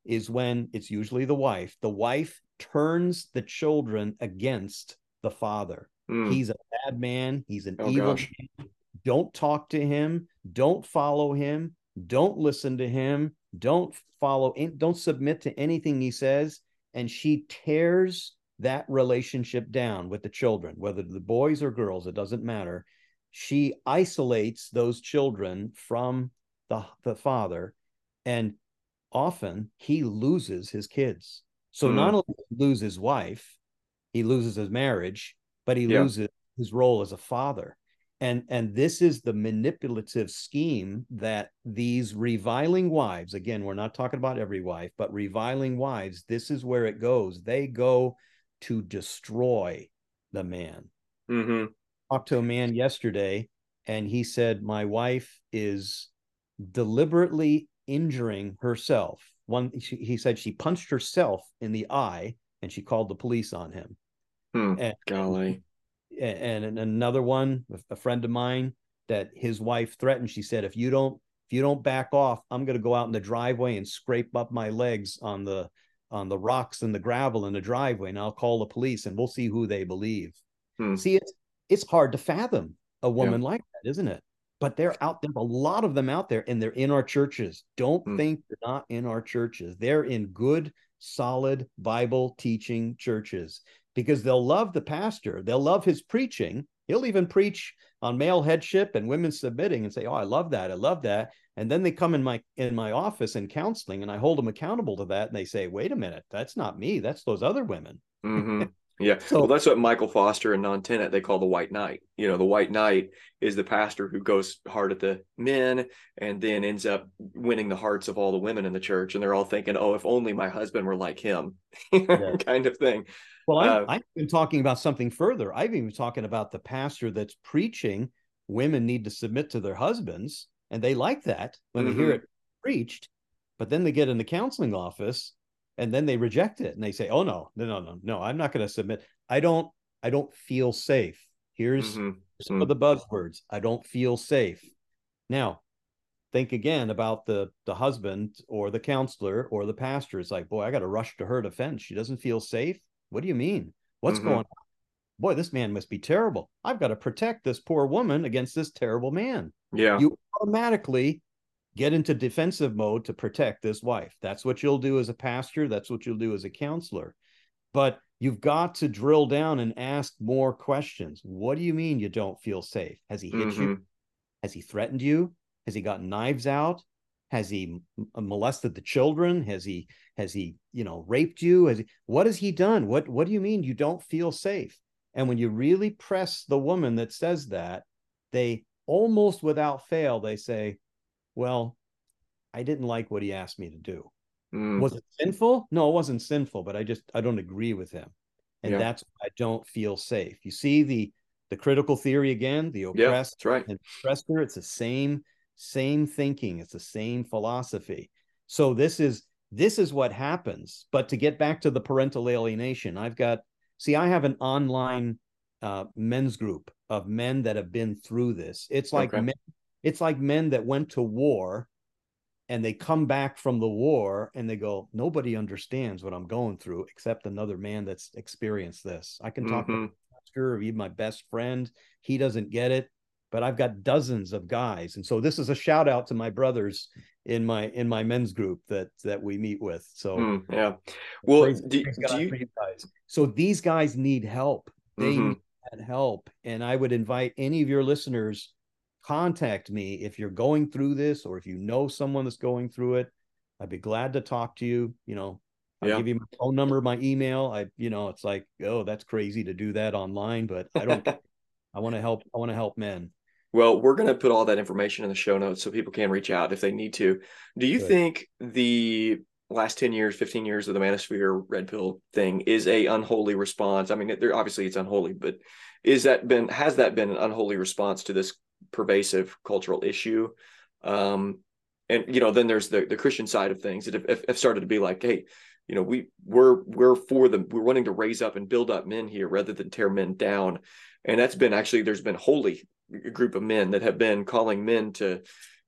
is when it's usually the wife. The wife turns the children against the father. Mm. He's a bad man. He's an oh, evil man. Don't talk to him. Don't follow him. Don't listen to him. Don't follow, don't submit to anything he says. And she tears that relationship down with the children, whether the boys or girls, it doesn't matter. She isolates those children from the, the father. And often he loses his kids. So mm. not only lose his wife, he loses his marriage, but he yeah. loses his role as a father. And and this is the manipulative scheme that these reviling wives, again, we're not talking about every wife, but reviling wives, this is where it goes. They go to destroy the man. Mm-hmm. Talked to a man yesterday, and he said, My wife is deliberately injuring herself one, she, he said she punched herself in the eye and she called the police on him. Hmm, and, golly. And, and another one, a friend of mine, that his wife threatened. She said, "If you don't, if you don't back off, I'm going to go out in the driveway and scrape up my legs on the on the rocks and the gravel in the driveway and I'll call the police and we'll see who they believe. Hmm. See, it's it's hard to fathom a woman yeah. like that, isn't it? But they're out there, a lot of them out there, and they're in our churches. Don't hmm. think they're not in our churches. They're in good, solid Bible teaching churches because they'll love the pastor, they'll love his preaching. He'll even preach on male headship and women submitting and say, "Oh, I love that. I love that." And then they come in my in my office in counseling, and I hold them accountable to that. And they say, "Wait a minute, that's not me. That's those other women." Mm-hmm. Yeah. So, well, that's what Michael Foster and Bnonn Tennant they call the White Knight. You know, the White Knight is the pastor who goes hard at the men and then ends up winning the hearts of all the women in the church. And they're all thinking, oh, if only my husband were like him, yeah. kind of thing. Well, uh, I've been talking about something further. I've even talking about the pastor that's preaching women need to submit to their husbands, and they like that when mm-hmm. they hear mm-hmm. it preached. But then they get in the counseling office and then they reject it and they say, "Oh no, no, no, no, no! I'm not going to submit. I don't. I don't feel safe." Here's mm-hmm. some mm-hmm. of the buzzwords. I don't feel safe. Now, think again about the the husband or the counselor or the pastor. It's like, boy, I got to rush to her defense. She doesn't feel safe. What do you mean? What's mm-hmm. going on? Boy, this man must be terrible. I've got to protect this poor woman against this terrible man. Yeah. You automatically get into defensive mode to protect this wife. That's what you'll do as a pastor. That's what you'll do as a counselor. But you've got to drill down and ask more questions. What do you mean you don't feel safe? Has he hit mm-hmm. you? Has he threatened you? Has he got knives out? Has he molested the children? Has he has he you know raped you? Has he, what has he done? What what do you mean you don't feel safe? And when you really press the woman that says that, they almost without fail they say, "Well, I didn't like what he asked me to do." Mm. Was it sinful? No, it wasn't sinful, but I just I don't agree with him. And yeah. that's I don't feel safe. You see the the critical theory again, the oppressed yeah, right. and oppressor, it's the same same thinking, it's the same philosophy. So this is this is what happens. But to get back to the parental alienation, I've got see, I have an online uh, men's group of men that have been through this. It's like okay. men, it's like men that went to war and they come back from the war and they go, nobody understands what I'm going through except another man that's experienced this. I can talk mm-hmm. to pastor or even my best friend. He doesn't get it but I've got dozens of guys. And so this is a shout out to my brothers in my in my men's group that that we meet with. So mm, yeah. Well, praise, do, praise do you... guys. So these guys need help. They mm-hmm. need help. And I would invite any of your listeners contact me if you're going through this or if you know someone that's going through it. I'd be glad to talk to you. You know, I'll yeah. give you my phone number, my email. I, you know, it's like, oh, that's crazy to do that online, but I don't I want to help. I want to help men. Well, we're going to put all that information in the show notes so people can reach out if they need to. Do you Good. think the last 10 years, 15 years of the manosphere red pill thing is a unholy response? I mean, there obviously it's unholy, but is that been has that been an unholy response to this pervasive cultural issue? Um, and you know, then there's the the Christian side of things that have, have started to be like, hey, you know, we we're we're for them. We're wanting to raise up and build up men here rather than tear men down. And that's been actually there's been holy group of men that have been calling men to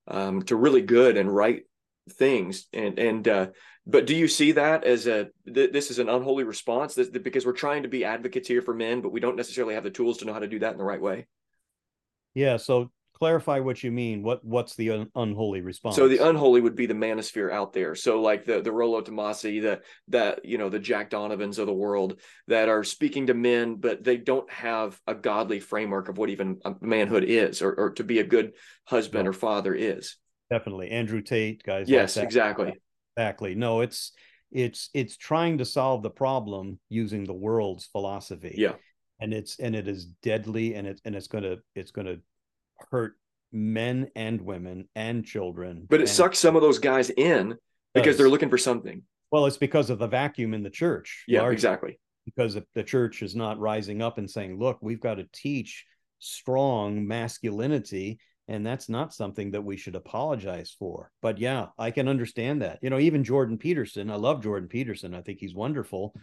um, to really good and right things and and uh, but do you see that as a th- this is an unholy response this, because we're trying to be advocates here for men but we don't necessarily have the tools to know how to do that in the right way yeah so clarify what you mean. What what's the un- unholy response? So the unholy would be the manosphere out there. So like the the Rollo Tomassi, the that you know the Jack Donovans of the world that are speaking to men, but they don't have a godly framework of what even manhood is, or or to be a good husband or father is. Definitely, Andrew Tate, guys. Yes, like exactly. Exactly. No, it's it's it's trying to solve the problem using the world's philosophy. Yeah and it's and it is deadly and it's and it's gonna it's gonna hurt men and women and children. But it and sucks some of those guys in because they're looking for something. Well, it's because of the vacuum in the church. Yeah, exactly. Because the church is not rising up and saying, look, we've got to teach strong masculinity. And that's not something that we should apologize for. But yeah, I can understand that. You know, even Jordan Peterson, I love Jordan Peterson. I think he's wonderful.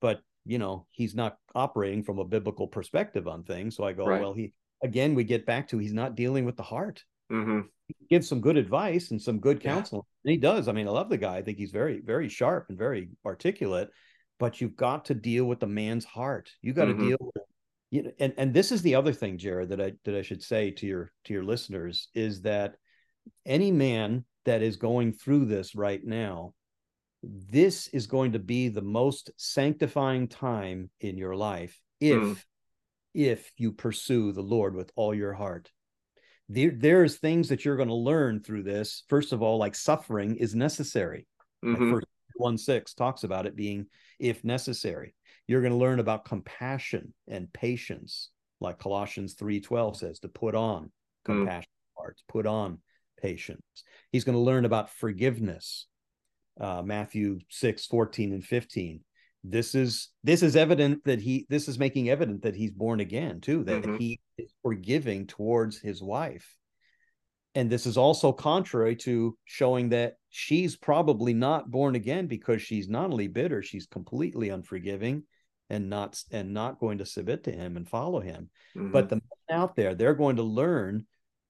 But, you know, he's not operating from a biblical perspective on things. So I go, right. well, he again we get back to he's not dealing with the heart mm-hmm. give some good advice and some good counsel. Yeah. And he does. I mean, I love the guy. I think he's very, very sharp and very articulate. But you've got to deal with the man's heart. You got mm-hmm. to deal with you know, and and this is the other thing, Jared, that I that I should say to your to your listeners is that any man that is going through this right now, this is going to be the most sanctifying time in your life if mm. if you pursue the Lord with all your heart. There, there's things that you're going to learn through this. First of all, like suffering is necessary. Mm-hmm. Like first one six talks about it being if necessary. You're going to learn about compassion and patience, like Colossians 3:12 says, to put on mm. compassion mm. hearts, put on patience. He's going to learn about forgiveness. Uh, Matthew 6, 14 and 15. This is this is evident that he this is making evident that he's born again too, that mm-hmm. he is forgiving towards his wife. And this is also contrary to showing that she's probably not born again because she's not only bitter, she's completely unforgiving and not and not going to submit to him and follow him. Mm-hmm. But the men out there, they're going to learn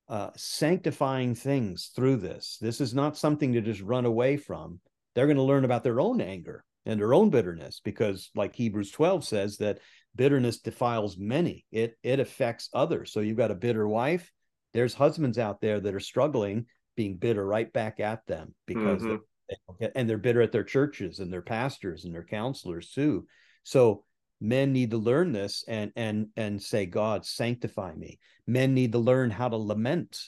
uh, sanctifying things through this. This is not something to just run away from. They're going to learn about their own anger and their own bitterness because, like Hebrews 12 says, that bitterness defiles many. It it affects others. So you've got a bitter wife. There's husbands out there that are struggling, being bitter right back at them because mm-hmm. they, and they're bitter at their churches and their pastors and their counselors too. So men need to learn this and and and say god sanctify me men need to learn how to lament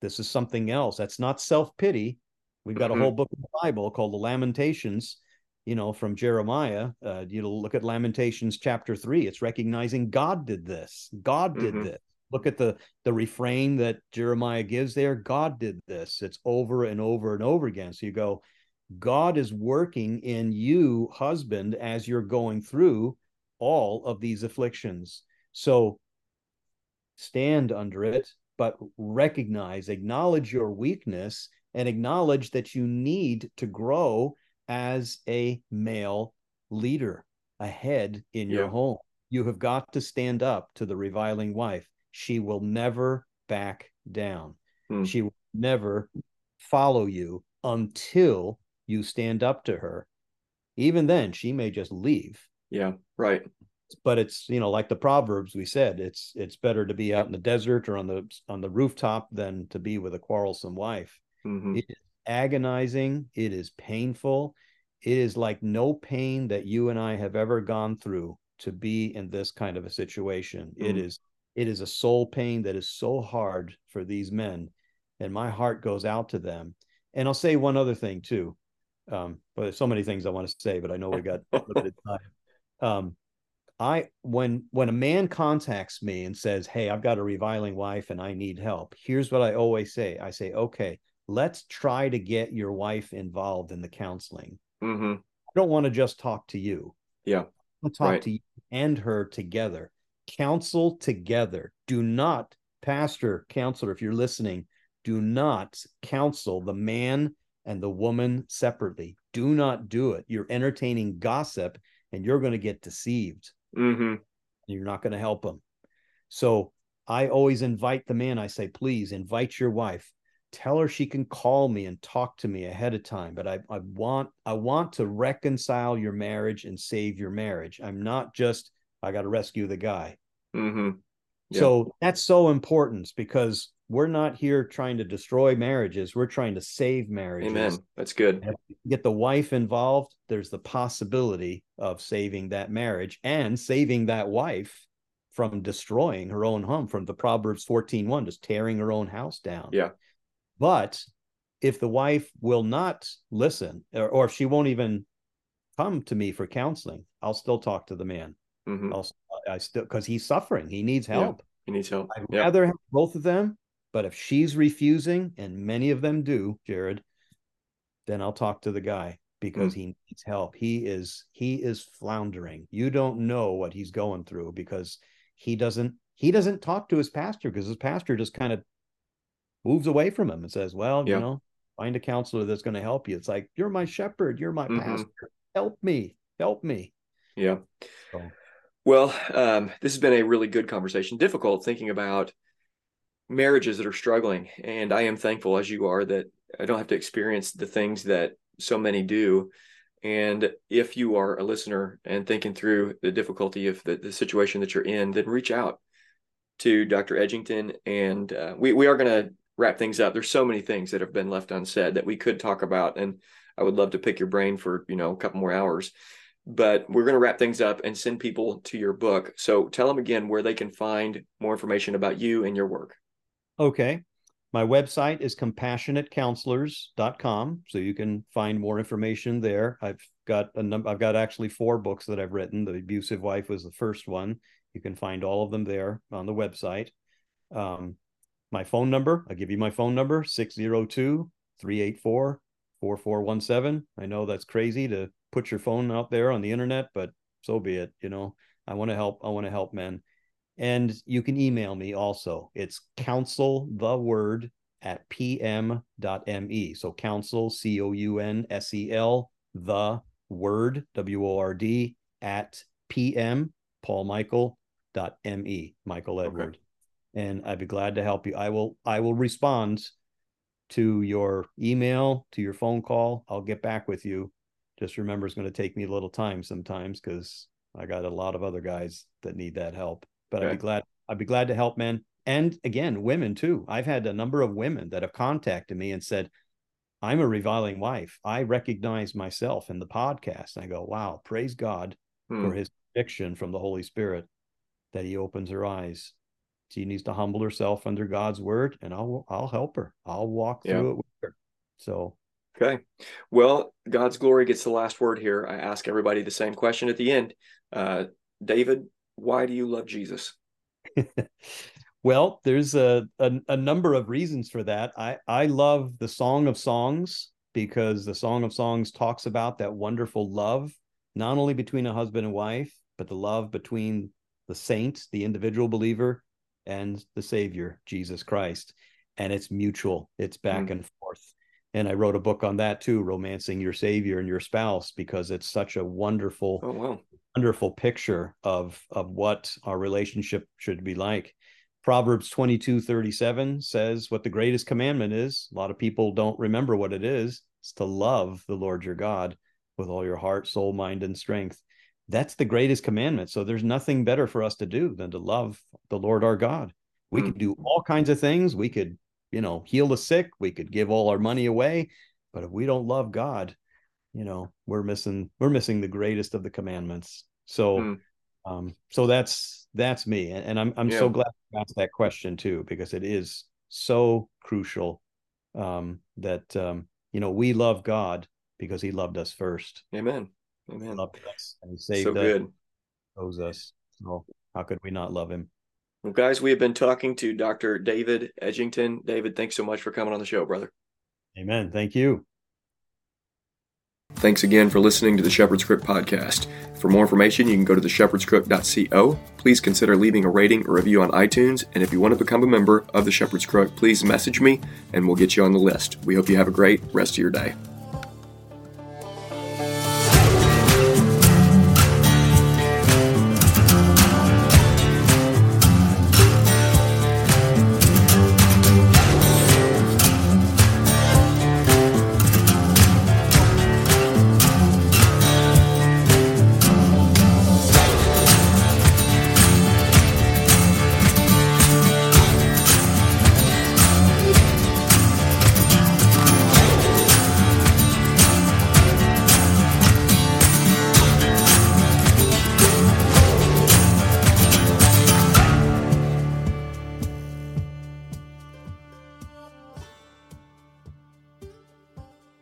this is something else that's not self-pity we've got mm-hmm. a whole book of the bible called the lamentations you know from jeremiah. Uh, you know look at lamentations chapter 3 it's recognizing god did this. God did mm-hmm. this. Look at the the refrain that jeremiah gives there. God did this. It's over and over and over again. So you go God is working in you, husband, as you're going through all of these afflictions. So stand under it, but recognize, acknowledge your weakness, and acknowledge that you need to grow as a male leader, a head in yeah. your home. You have got to stand up to the reviling wife. She will never back down. Hmm. She will never follow you until you stand up to her even then she may just leave yeah right but it's you know like the proverbs we said it's it's better to be out in the desert or on the on the rooftop than to be with a quarrelsome wife mm-hmm. it is agonizing it is painful it is like no pain that you and i have ever gone through to be in this kind of a situation mm-hmm. it is it is a soul pain that is so hard for these men and my heart goes out to them and i'll say one other thing too um, but there's so many things I want to say, but I know we got limited time. Um, I when when a man contacts me and says, "Hey, I've got a reviling wife and I need help," here's what I always say. I say, "Okay, let's try to get your wife involved in the counseling. Mm-hmm. I don't want to just talk to you. Yeah, I talk right. to you and her together. Counsel together. Do not, pastor, counselor, if you're listening, do not counsel the man and the woman separately. Do not do it. You're entertaining gossip and you're going to get deceived. Mm-hmm. You're not going to help them. So I always invite the man. I say, please invite your wife. Tell her she can call me and talk to me ahead of time. But I, I want I want to reconcile your marriage and save your marriage. I'm not just I got to rescue the guy. Mm-hmm. So that's so important because we're not here trying to destroy marriages. We're trying to save marriages. Amen. That's good. Get the wife involved. There's the possibility of saving that marriage and saving that wife from destroying her own home from the Proverbs 14 1, just tearing her own house down. Yeah. But if the wife will not listen, or, or if she won't even come to me for counseling, I'll still talk to the man. Mm-hmm. I'll, I still, because he's suffering. He needs help. Yeah. He needs help. I'd yep. rather have both of them but if she's refusing, and many of them do, Jared, then I'll talk to the guy because mm. he needs help. He is he is floundering. You don't know what he's going through because he doesn't he doesn't talk to his pastor because his pastor just kind of moves away from him and says, "Well, you know, find a counselor that's going to help you." It's like, "You're my shepherd, you're my mm-hmm. pastor. Help me. Help me." Yeah. So. Well, um, this has been a really good conversation. Difficult thinking about marriages that are struggling. And I am thankful, as you are, that I don't have to experience the things that so many do. And if you are a listener and thinking through the difficulty of the, the situation that you're in, then reach out to Dr. Edgington. And uh, we, we are going to wrap things up. There's so many things that have been left unsaid that we could talk about. And I would love to pick your brain for, you know, a couple more hours. But we're going to wrap things up and send people to your book. So tell them again where they can find more information about you and your work. Okay. My website is compassionatecounselors.com, so you can find more information there. I've got a number I've got actually four books that I've written. The abusive wife was the first one. You can find all of them there on the website. Um, my phone number, I'll give you my phone number 602 384 4417. I know that's crazy to put your phone out there on the internet, but so be it. You know, I want to help. I want to help men. And you can email me also. It's counsel the word at pm.me. So counsel, C O U N S E L, the word, W O R D, at pm, Paul Michael, dot me, Michael Edward. Okay. And I'd be glad to help you. I will, I will respond to your email, to your phone call. I'll get back with you. Just remember, it's going to take me a little time sometimes because I got a lot of other guys that need that help but okay. I'd be glad I'd be glad to help men and again women too. I've had a number of women that have contacted me and said, "I'm a reviling wife. I recognize myself in the podcast." And I go, "Wow, praise God hmm. for His conviction from the Holy Spirit that He opens her eyes." She needs to humble herself under God's word, and I'll I'll help her. I'll walk yeah. through it with her. So Okay. Well, God's glory gets the last word here. I ask everybody the same question at the end. Uh, David, why do you love Jesus? well, there's a, a, a number of reasons for that. I I love the Song of Songs because the Song of Songs talks about that wonderful love, not only between a husband and wife, but the love between the saint, the individual believer, and the Savior, Jesus Christ. And it's mutual, it's back mm. and forth. And I wrote a book on that too, romancing your Savior and your spouse, because it's such a wonderful oh, wow wonderful picture of of what our relationship should be like. Proverbs 22 37 says what the greatest commandment is. A lot of people don't remember what it is. It's to love the Lord your God with all your heart, soul, mind, and strength. That's the greatest commandment. So there's nothing better for us to do than to love the Lord our God. We mm. could do all kinds of things. We could, you know, heal the sick. We could give all our money away. But if we don't love God, you know we're missing we're missing the greatest of the commandments so mm. um so that's that's me and, and i'm i'm yeah. so glad you asked that question too because it is so crucial um that um you know we love god because he loved us first amen amen. loved us and he saved so us good. knows us. So how could we not love him? Well guys we have been talking to dr david edgington. David thanks so much for coming on the show brother. Amen. Thank you. Thanks again for listening to the Shepherd's Crook podcast. For more information, you can go to theshepherdscrook.co. Please consider leaving a rating or review on iTunes, and if you want to become a member of the Shepherd's Crook, please message me and we'll get you on the list. We hope you have a great rest of your day.